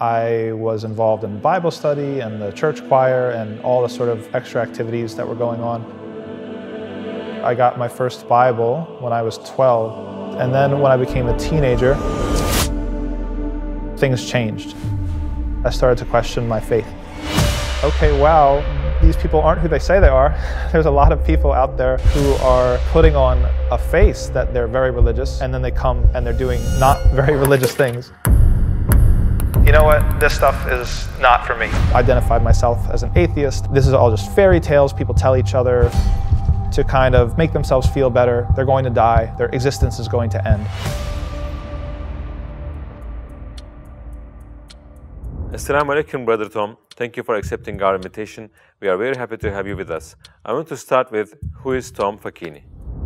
I was involved in Bible study and the church choir and all the sort of extra activities that were going on. I got my first Bible when I was 12, and then when I became a teenager, things changed. I started to question my faith. Okay, wow, these people aren't who they say they are. There's a lot of people out there who are putting on a face that they're very religious, and then they come and they're doing not very religious things you know what, this stuff is not for me. I identified myself as an atheist. This is all just fairy tales people tell each other to kind of make themselves feel better. They're going to die, their existence is going to end. Assalamu alaikum, Brother Tom. Thank you for accepting our invitation. We are very happy to have you with us. I want to start with who is Tom Facchine?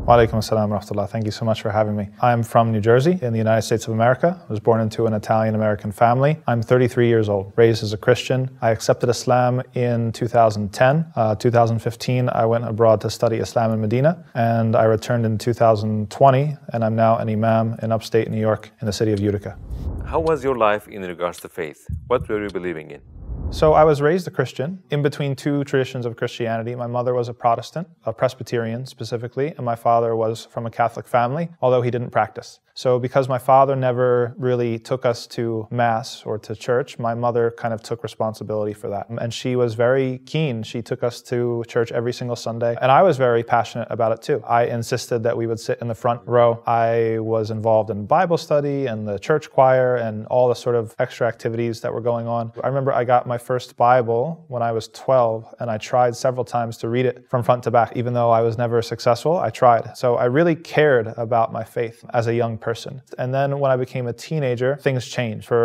Wa alaikum assalam rahmatullah. Thank you so much for having me. I'm from New Jersey in the United States of America. I was born into an Italian American family. I'm 33 years old, raised as a Christian. I accepted Islam in 2010. Uh, 2015, I went abroad to study Islam in Medina, and I returned in 2020, and I'm now an imam in upstate New York in the city of Utica. How was your life in regards to faith? What were you believing in? So I was raised a Christian in between two traditions of Christianity. My mother was a Protestant, a Presbyterian specifically, and my father was from a Catholic family, although he didn't practice. So, because my father never really took us to Mass or to church, my mother kind of took responsibility for that. And she was very keen. She took us to church every single Sunday. And I was very passionate about it too. I insisted that we would sit in the front row. I was involved in Bible study and the church choir and all the sort of extra activities that were going on. I remember I got my first Bible when I was 12, and I tried several times to read it from front to back. Even though I was never successful, I tried. So, I really cared about my faith as a young person person. And then when I became a teenager, things changed. For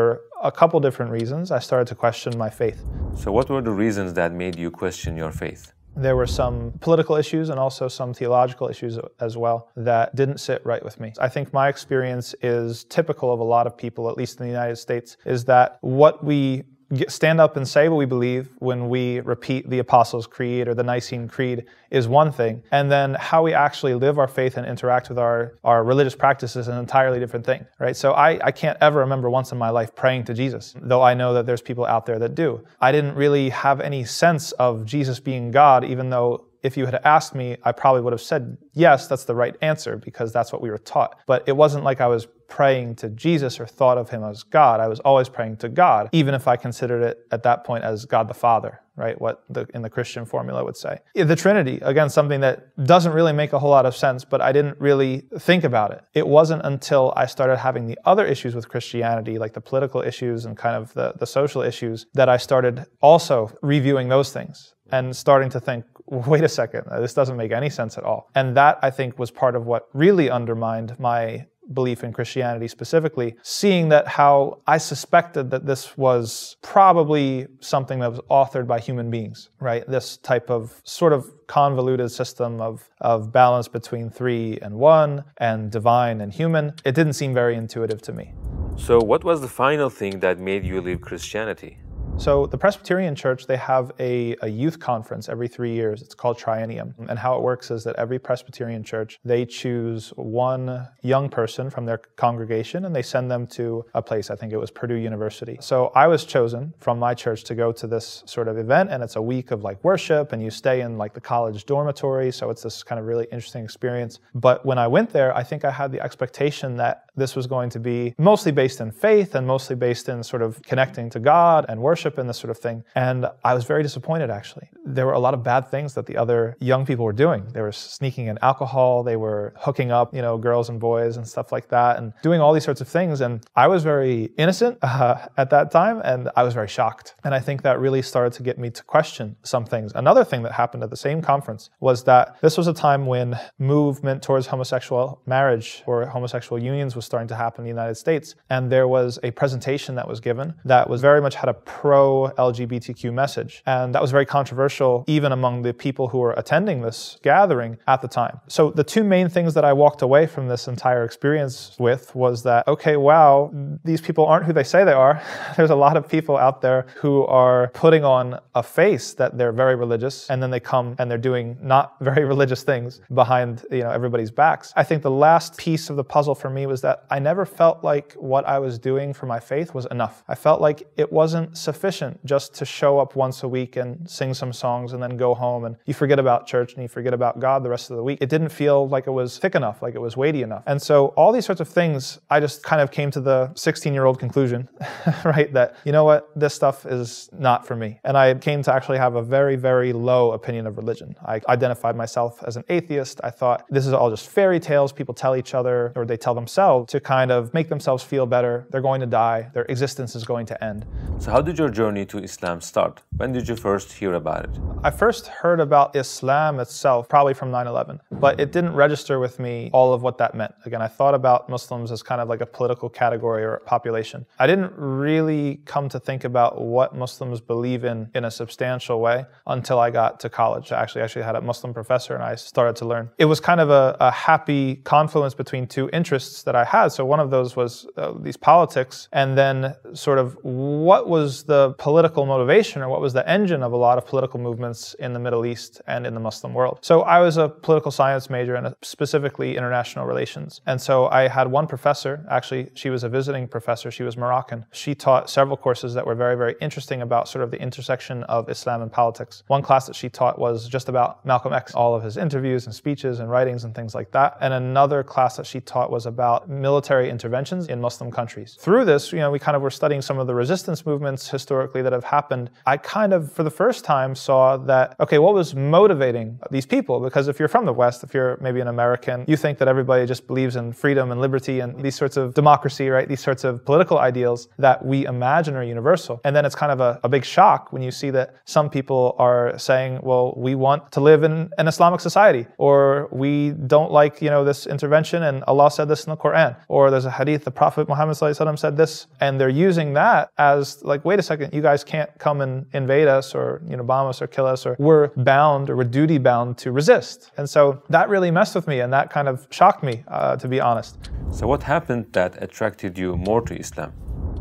a couple different reasons, I started to question my faith. So, what were the reasons that made you question your faith? There were some political issues and also some theological issues as well that didn't sit right with me. I think my experience is typical of a lot of people, at least in the United States, is that what we stand up and say what we believe when we repeat the Apostles' Creed or the Nicene Creed is one thing. And then how we actually live our faith and interact with our, our religious practices is an entirely different thing, right? So I, I can't ever remember once in my life praying to Jesus, though I know that there's people out there that do. I didn't really have any sense of Jesus being God, even though if you had asked me, I probably would have said, yes, that's the right answer because that's what we were taught. But it wasn't like I was praying to Jesus or thought of him as God. I was always praying to God, even if I considered it at that point as God the Father, right? What the, in the Christian formula would say. The Trinity, again, something that doesn't really make a whole lot of sense, but I didn't really think about it. It wasn't until I started having the other issues with Christianity, like the political issues and kind of the, the social issues, that I started also reviewing those things and starting to think, wait a second, this doesn't make any sense at all. And that I think was part of what really undermined my belief in Christianity specifically, seeing that how I suspected that this was probably something that was authored by human beings, right? This type of sort of convoluted system of, of balance between three and one and divine and human. It didn't seem very intuitive to me. So, what was the final thing that made you leave Christianity? So the Presbyterian Church, they have a, a, youth conference every three years. It's called Triennium. Mm. And how it works is that every Presbyterian church, they choose one young person from their congregation and they send them to a place. I think it was Purdue University. So I was chosen from my church to go to this sort of event and it's a week of like worship and you stay in like the college dormitory. So it's this kind of really interesting experience. But when I went there, I think I had the expectation that this was going to be mostly based in faith and mostly based in sort of connecting to God and worship and this sort of thing. And I was very disappointed actually. There were a lot of bad things that the other young people were doing. They were sneaking in alcohol, they were hooking up, you know, girls and boys and stuff like that and doing all these sorts of things. And I was very innocent uh, at that time and I was very shocked. And I think that really started to get me to question some things. Another thing that happened at the same conference was that this was a time when movement towards homosexual marriage or homosexual unions was starting to happen in the United States. And there was a presentation that was given that was very much had a pro LGBTQ message. And that was very controversial even among the people who were attending this gathering at the time. So the two main things that I walked away from this entire experience with was that, okay, wow, these people aren't who they say they are. There's a lot of people out there who are putting on a face that they're very religious and then they come and they're doing not very religious things behind, you know, everybody's backs. I think the last piece of the puzzle for me was that that I never felt like what I was doing for my faith was enough. I felt like it wasn't sufficient just to show up once a week and sing some songs and then go home and you forget about church and you forget about God the rest of the week. It didn't feel like it was thick enough, like it was weighty enough. And so all these sorts of things, I just kind of came to the 16 year old conclusion, right? That, you know what, this stuff is not for me. And I came to actually have a very, very low opinion of religion. I identified myself as an atheist. I thought this is all just fairy tales people tell each other or they tell themselves to kind of make themselves feel better. They're going to die, their existence is going to end. So, how did your journey to Islam start? When did you first hear about it? I first heard about Islam itself probably from 9 11, but it didn't register with me all of what that meant. Again, I thought about Muslims as kind of like a political category or population. I didn't really come to think about what Muslims believe in in a substantial way until I got to college. I actually, actually had a Muslim professor and I started to learn. It was kind of a, a happy confluence between two interests that I had. So one of those was uh, these politics, and then sort of what was the political motivation or what was the engine of a lot of political movements in the Middle East and in the Muslim world. So I was a political science major and specifically international relations. And so I had one professor, actually, she was a visiting professor, she was Moroccan. She taught several courses that were very, very interesting about sort of the intersection of Islam and politics. One class that she taught was just about Malcolm X, all of his interviews and speeches and writings and things like that. And another class that she taught was about military interventions in Muslim countries. Through this, you know, we kind of were studying some of the resistance movements historically that have happened. I kind of, for the first time, saw that, okay, what was motivating these people? Because if you're from the West, if you're maybe an American, you think that everybody just believes in freedom and liberty and these sorts of democracy, right? These sorts of political ideals that we imagine are universal. And then it's kind of a, a big shock when you see that some people are saying, well, we want to live in an Islamic society, or we don't like, you know, this intervention and Allah said this in the Quran, or there's a hadith, the Prophet Muhammad said this, and they're using that as like, wait a second, you guys can't come and invade us or, you know, bomb us or kill us, or we're bound or we're duty bound to resist. And so that really messed with me and that kind of shocked me, uh, to be honest. So, what happened that attracted you more to Islam?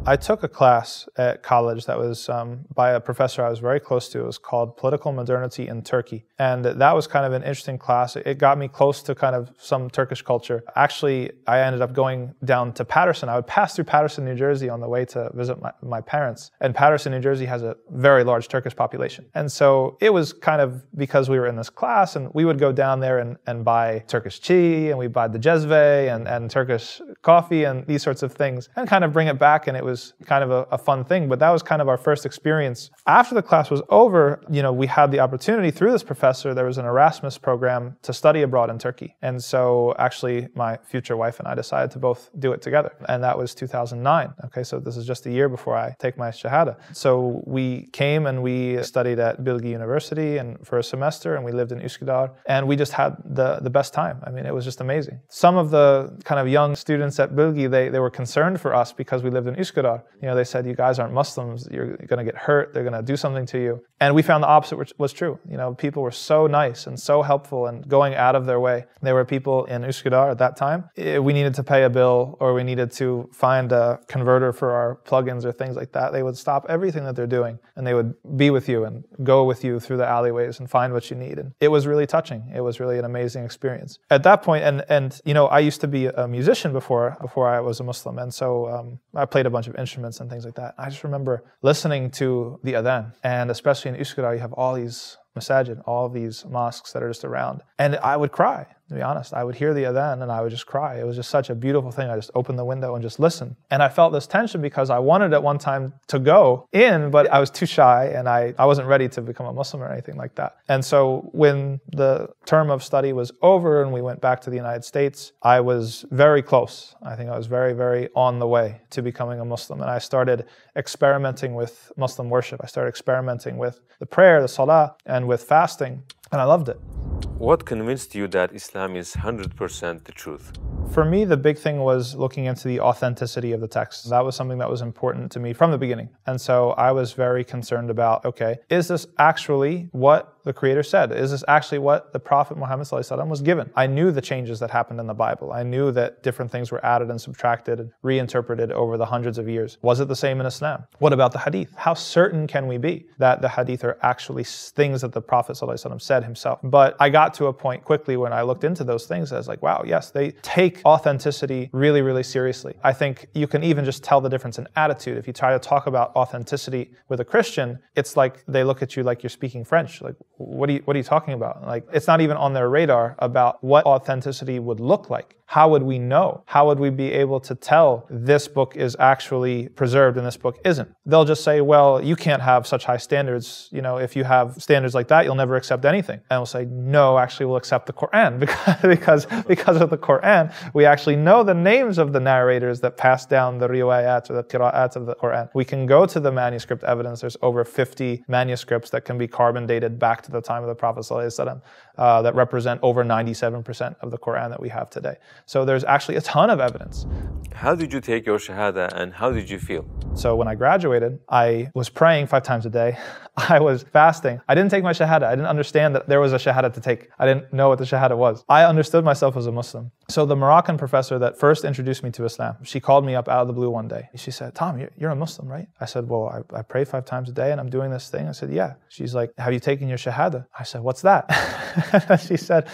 I took a class at college that was um, by a professor I was very close to. It was called Political Modernity in Turkey. And that was kind of an interesting class. It got me close to kind of some Turkish culture. Actually, I ended up going down to Paterson. I would pass through Paterson, New Jersey on the way to visit my, my parents. And Paterson, New Jersey has a very large Turkish population. And so it was kind of because we were in this class and we would go down there and, and buy Turkish tea and we buy the jezve and, and Turkish coffee and these sorts of things and kind of bring it back. And it was was kind of a, a, fun thing, but that was kind of our first experience. After the class was over, you know, we had the opportunity through this professor, there was an Erasmus program to study abroad in Turkey. And so actually my future wife and I decided to both do it together. And that was 2009. Okay, so this is just a year before I take my Shahada. So we came and we studied at Bilgi University and for a semester and we lived in Üsküdar and we just had the, the best time. I mean, it was just amazing. Some of the kind of young students at Bilgi, they, they were concerned for us because we lived in Üsküdar you know, they said, you guys aren't Muslims. You're going to get hurt. They're going to do something to you. And we found the opposite was true. You know, people were so nice and so helpful and going out of their way. There were people in Üsküdar at that time. Eh, we needed to pay a bill or we needed to find a converter for our plugins or things like that. They would stop everything that they're doing and they would be with you and go with you through the alleyways and find what you need. And it was really touching. It was really an amazing experience. At that point, and and you know, I used to be a musician before before I was a Muslim, and so um, I played a bunch of instruments and things like that. I just remember listening to the adhan, and especially in Üsküdar, you have all these masajid, all these mosques that are just around, and I would cry to be honest. I would hear the adhan and I would just cry. It was just such a beautiful thing. I just opened the window and just listened. And I felt this tension because I wanted at one time to go in, but I was too shy and I, I wasn't ready to become a Muslim or anything like that. And so when the term of study was over and we went back to the United States, I was very close. I think I was very, very on the way to becoming a Muslim. And I started experimenting with Muslim worship. I started experimenting with the prayer, the salah, and with fasting. And I loved it. What convinced you that Islam is 100% the truth? For me, the big thing was looking into the authenticity of the text. That was something that was important to me from the beginning. And so I was very concerned about okay, is this actually what the Creator said? Is this actually what the Prophet Muhammad was given? I knew the changes that happened in the Bible. I knew that different things were added and subtracted and reinterpreted over the hundreds of years. Was it the same in Islam? What about the Hadith? How certain can we be that the Hadith are actually things that the Prophet said himself? But I got to a point quickly when I looked into those things, I was like, wow, yes, they take authenticity really, really seriously. I think you can even just tell the difference in attitude. If you try to talk about authenticity with a Christian, it's like they look at you like you're speaking French. Like, what are you, what are you talking about? Like, it's not even on their radar about what authenticity would look like. How would we know? How would we be able to tell this book is actually preserved and this book isn't? They'll just say, well, you can't have such high standards. You know, if you have standards like that, you'll never accept anything. And we'll say, no, actually, we'll accept the Quran because, because, because of the Quran, we actually know the names of the narrators that pass down the riwayat or the qira'at of the Quran. We can go to the manuscript evidence. There's over 50 manuscripts that can be carbon dated back to the time of the Prophet uh, that represent over 97% of the Quran that we have today. So there's actually a ton of evidence. How did you take your Shahada and how did you feel? So when I graduated, I was praying five times a day. I was fasting. I didn't take my Shahada. I didn't understand that there was a Shahada to take. I didn't know what the Shahada was. I understood myself as a Muslim. So the Moroccan professor that first introduced me to Islam, she called me up out of the blue one day. She said, Tom, you're a Muslim, right? I said, well, I, I pray five times a day and I'm doing this thing. I said, yeah. She's like, have you taken your Shahada? I said, what's that? she said,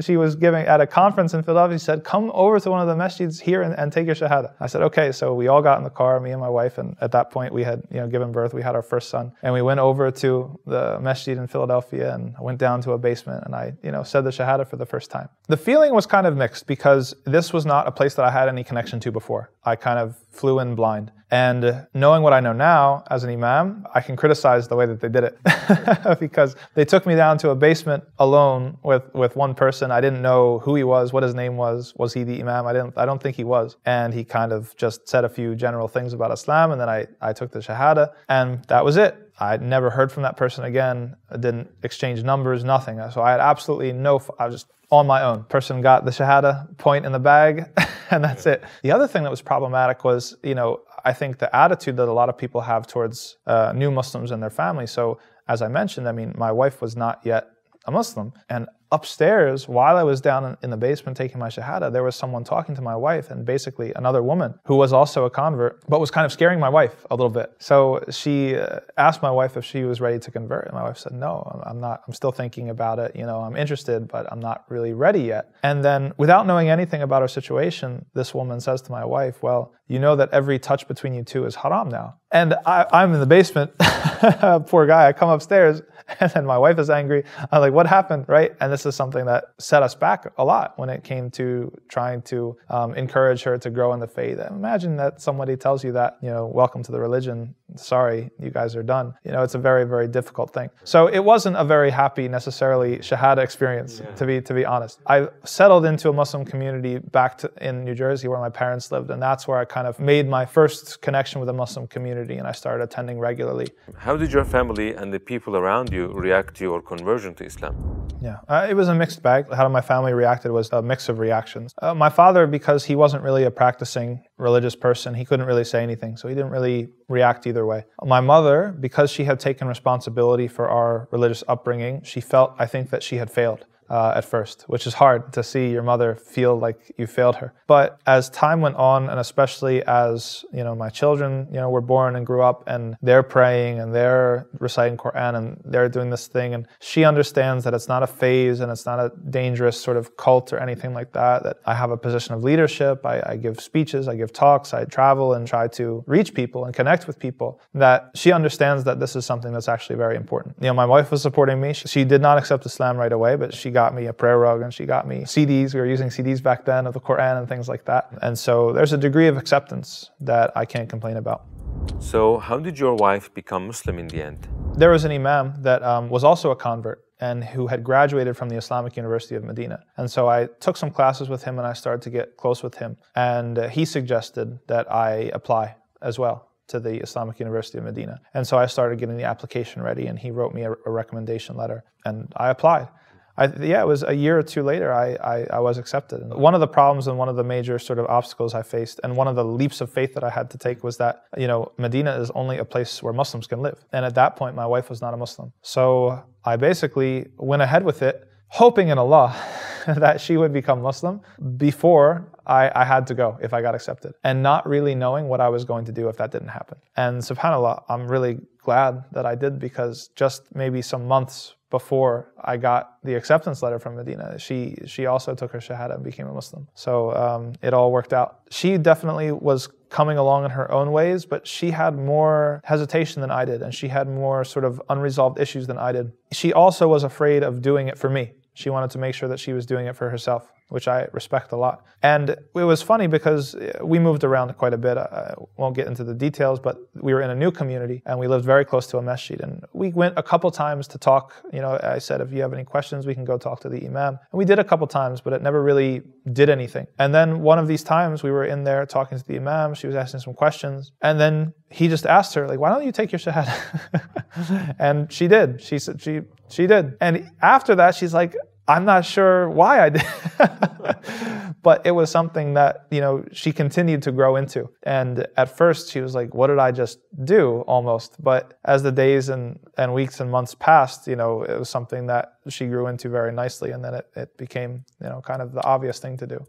she was giving at a conference in Philadelphia. She said, come over to one of the masjids here and, and take your Shahada. I said, okay. So we all got in the car, me and my wife. And at that point, we had, you know, given birth. We had our first son. And we went over to the masjid in Philadelphia and went down to a basement and I, you know, said the Shahada for the first time. The feeling was kind of mixed because this was not a place that I had any connection to before. I kind of flew in blind. And knowing what I know now as an imam, I can criticize the way that they did it because they took me down to a basement alone with, with one person. I didn't know who he was, what his name was. Was he the imam? I didn't. I don't think he was. And he kind of just said a few general things about Islam, and then I, I took the shahada, and that was it. I'd never heard from that person again. I didn't exchange numbers, nothing. So I had absolutely no. I was just on my own. Person got the shahada point in the bag, and that's it. The other thing that was problematic was, you know, I think the attitude that a lot of people have towards uh, new Muslims and their family. So, as I mentioned, I mean, my wife was not yet a Muslim, and upstairs, while I was down in the basement taking my Shahada, there was someone talking to my wife and basically another woman who was also a convert, but was kind of scaring my wife a little bit. So she uh, asked my wife if she was ready to convert. And my wife said, No, I'm not. I'm still thinking about it. You know, I'm interested, but I'm not really ready yet. And then, without knowing anything about our situation, this woman says to my wife, Well, you know that every touch between you two is haram now. And I, am in the basement. Poor guy. I come upstairs and then my wife is angry. I'm like, what happened? Right. And this is something that set us back a lot when it came to trying to um, encourage her to grow in the faith. Imagine that somebody tells you that, you know, welcome to the religion. Sorry, you guys are done. You know, it's a very, very difficult thing. So it wasn't a very happy necessarily Shahada experience, yeah. to be to be honest. I settled into a Muslim community back to, in New Jersey where my parents lived, and that's where I kind of made my first connection with the Muslim community, and I started attending regularly. How did your family and the people around you react to your conversion to Islam? Yeah, uh, it was a mixed bag. How my family reacted was a mix of reactions. Uh, my father, because he wasn't really a practicing religious person, he couldn't really say anything, so he didn't really react either way. My mother, because she had taken responsibility for our religious upbringing, she felt, I think, that she had failed uh, at first, which is hard to see your mother feel like you failed her. But as time went on, and especially as you know, my children, you know, were born and grew up, and they're praying and they're reciting Quran and they're doing this thing, and she understands that it's not a phase and it's not a dangerous sort of cult or anything like that. That I have a position of leadership. I, I give speeches, I give talks, I travel and try to reach people and connect with people. That she understands that this is something that's actually very important. You know, my wife was supporting me. She, she did not accept Islam right away, but she got me a prayer rug and she got me CDs. We were using CDs back then of the Quran and things like that. And so there's a degree of acceptance that I can't complain about. So, how did your wife become Muslim in the end? There was an Imam that um, was also a convert and who had graduated from the Islamic University of Medina. And so I took some classes with him and I started to get close with him. And uh, he suggested that I apply as well to the Islamic University of Medina. And so I started getting the application ready and he wrote me a, a recommendation letter and I applied. I, yeah, it was a year or two later I, I, I, was accepted. And one of the problems and one of the major sort of obstacles I faced, and one of the leaps of faith that I had to take was that, you know, Medina is only a place where Muslims can live. And at that point, my wife was not a Muslim. So I basically went ahead with it, hoping in Allah that she would become Muslim before I, I had to go if I got accepted, and not really knowing what I was going to do if that didn't happen. And subhanAllah, I'm really glad that I did because just maybe some months before I got the acceptance letter from Medina, she she also took her shahada and became a Muslim. So um, it all worked out. She definitely was coming along in her own ways, but she had more hesitation than I did, and she had more sort of unresolved issues than I did. She also was afraid of doing it for me. She wanted to make sure that she was doing it for herself which I respect a lot. And it was funny because uh, we moved around quite a bit. I won't get into the details, but we were in a new community and we lived very close to a masjid. And we went a couple times to talk. You know, I said, if you have any questions, we can go talk to the imam. And we did a couple times, but it never really did anything. And then one of these times we were in there talking to the imam. She was asking some questions. And then he just asked her, like, why don't you take your shahada? and she did. She said, she, she did. And after that, she's like, I'm not sure why I did, but it was something that you know she continued to grow into. And at first, she was like, "What did I just do?" Almost. But as the days and, and weeks and months passed, you know, it was something that she grew into very nicely, and then it, it became you know kind of the obvious thing to do.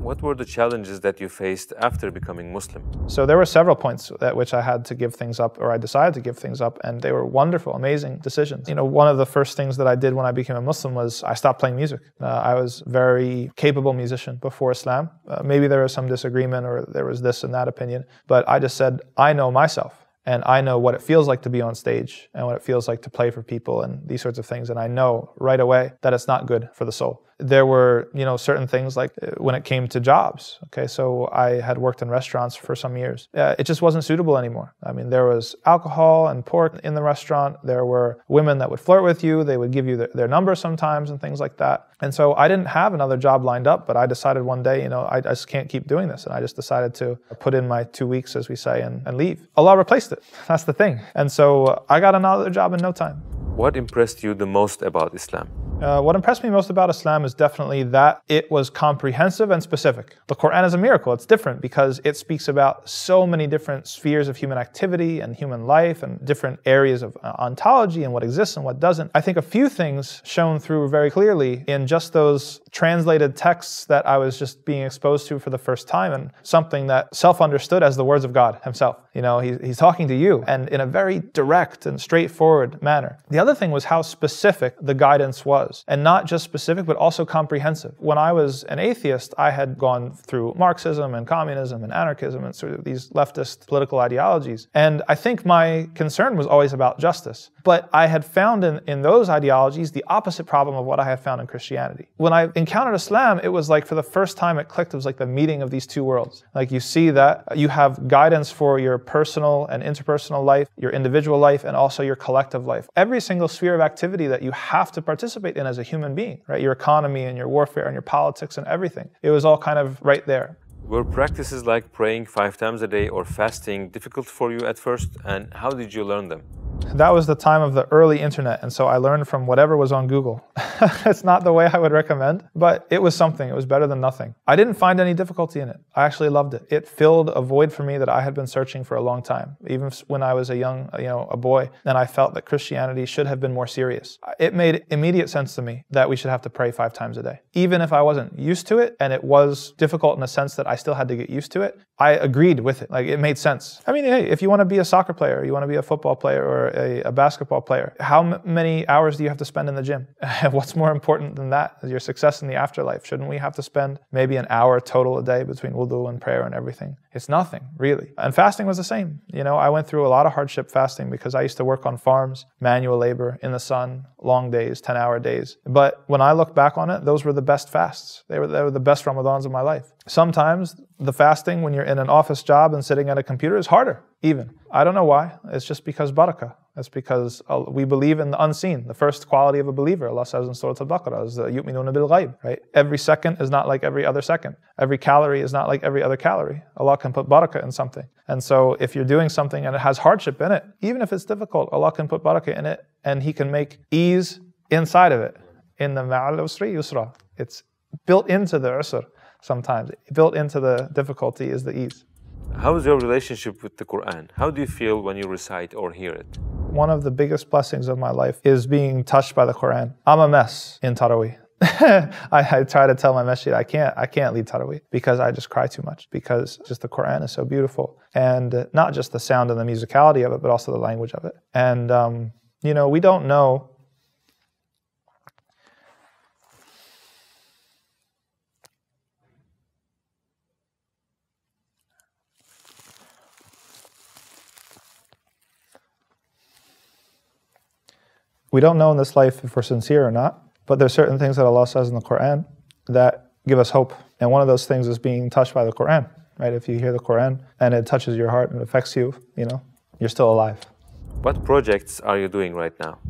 What were the challenges that you faced after becoming Muslim? So there were several points at which I had to give things up, or I decided to give things up, and they were wonderful, amazing decisions. You know, one of the first things that I did when I became a Muslim was I stopped playing music. Uh, I was very capable musician before Islam. Uh, maybe there was some disagreement, or there was this and that opinion, but I just said I know myself and I know what it feels like to be on stage and what it feels like to play for people and these sorts of things. And I know right away that it's not good for the soul there were you know certain things like uh, when it came to jobs okay? So i had worked in restaurants for some years. Uh, it just wasn't suitable anymore. I mean there was alcohol and pork in the restaurant. There were women that would flirt with you. They would give you their, their number sometimes and things like that. And so i didn't have another job lined up but i decided one day you know i, I just can't keep doing this. And i just decided to put in my two weeks as we say and, and leave. Allah replaced it. That's the thing. And so i got another job in no time what impressed you the most about islam uh, what impressed me most about Islam is definitely that it was comprehensive and specific. The Quran is a miracle. It's different because it speaks about so many different spheres of human activity and human life and different areas of uh, ontology and what exists and what doesn't. I think a few things shone through very clearly in just those translated texts that I was just being exposed to for the first time and something that self understood as the words of God Himself. You know, he, He's talking to you and in a very direct and straightforward manner. The other thing was how specific the guidance was was. And not just specific, but also comprehensive. When I was an atheist, I had gone through Marxism and communism and anarchism and sort of these leftist political ideologies. And I think my concern was always about justice. But I had found in, in those ideologies the opposite problem of what I had found in Christianity. When I encountered Islam, it was like for the first time it clicked, it was like the meeting of these two worlds. Like you see that you have guidance for your personal and interpersonal life, your individual life, and also your collective life. Every single sphere of activity that you have to participate in as a human being, right? Your economy and your warfare and your politics and everything. It was all kind of right there. Were practices like praying five times a day or fasting difficult for you at first, and how did you learn them? That was the time of the early internet, and so I learned from whatever was on Google. it's not the way I would recommend, but it was something. It was better than nothing. I didn't find any difficulty in it. I actually loved it. It filled a void for me that I had been searching for a long time, even when I was a young, you know, a boy, and I felt that Christianity should have been more serious. It made immediate sense to me that we should have to pray five times a day. Even if I wasn't used to it, and it was difficult in a sense that I still had to get used to it, I agreed with it. Like it made sense. I mean, hey, if you want to be a soccer player, you want to be a football player or a, a basketball player, how m- many hours do you have to spend in the gym? What's more important than that? Your success in the afterlife. Shouldn't we have to spend maybe an hour total a day between wudu and prayer and everything? It's nothing, really. And fasting was the same. You know, I went through a lot of hardship fasting because I used to work on farms, manual labor in the sun, long days, 10 hour days. But when I look back on it, those were the best fasts. They were, they were the best Ramadans of my life. Sometimes the fasting when you're in an office job and sitting at a computer is harder, even. I don't know why. It's just because barakah. It's because uh, we believe in the unseen. The first quality of a believer, Allah says in Surah Al-Baqarah, is yu'minuna bil ghaib, right? Every second is not like every other second. Every calorie is not like every other calorie. Allah can put barakah in something. And so if you're doing something and it has hardship in it, even if it's difficult, Allah can put barakah in it and He can make ease inside of it. Inna ma'al usri yusra. It's built into the usr sometimes. Built into the difficulty is the ease. How is your relationship with the Quran? How do you feel when you recite or hear it? One of the biggest blessings of my life is being touched by the Quran. I'm a mess in Taraweeh. I, I, try to tell my masjid I can't I can't lead Tarawih because I just cry too much because just the Quran is so beautiful and not just the sound and the musicality of it but also the language of it and um, you know we don't know we don't know in this life if we're sincere or not but there's certain things that Allah says in the Quran that give us hope. And one of those things is being touched by the Quran, right? If you hear the Quran and it touches your heart and affects you, you know, you're still alive. What projects are you doing right now?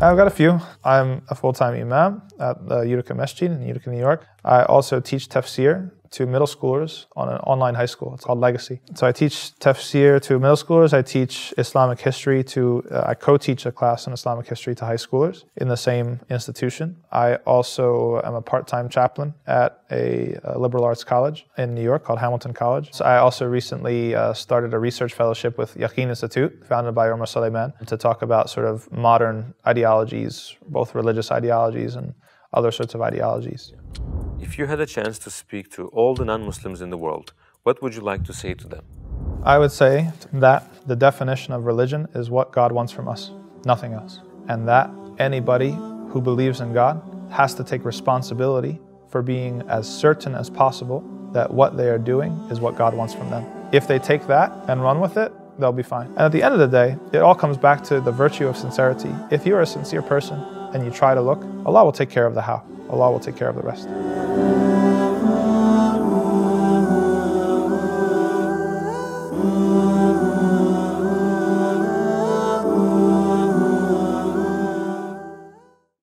I've got a few. I'm a full-time imam at the Utica Masjid in Utica, New York. I also teach tafsir to middle schoolers on an online high school. It's called Legacy. So I teach tafsir to middle schoolers. I teach Islamic history to, uh, I co-teach a class in Islamic history to high schoolers in the same institution. I also am a part-time chaplain at a, a liberal arts college in New York called Hamilton College. So I also recently uh, started a research fellowship with Yaqeen Institute, founded by Omar Suleiman, to talk about sort of modern ideologies, both religious ideologies and other sorts of ideologies. If you had a chance to speak to all the non Muslims in the world, what would you like to say to them? I would say that the definition of religion is what God wants from us, nothing else. And that anybody who believes in God has to take responsibility for being as certain as possible that what they are doing is what God wants from them. If they take that and run with it, they'll be fine. And at the end of the day, it all comes back to the virtue of sincerity. If you're a sincere person and you try to look, Allah will take care of the how. Allah will take care of the rest.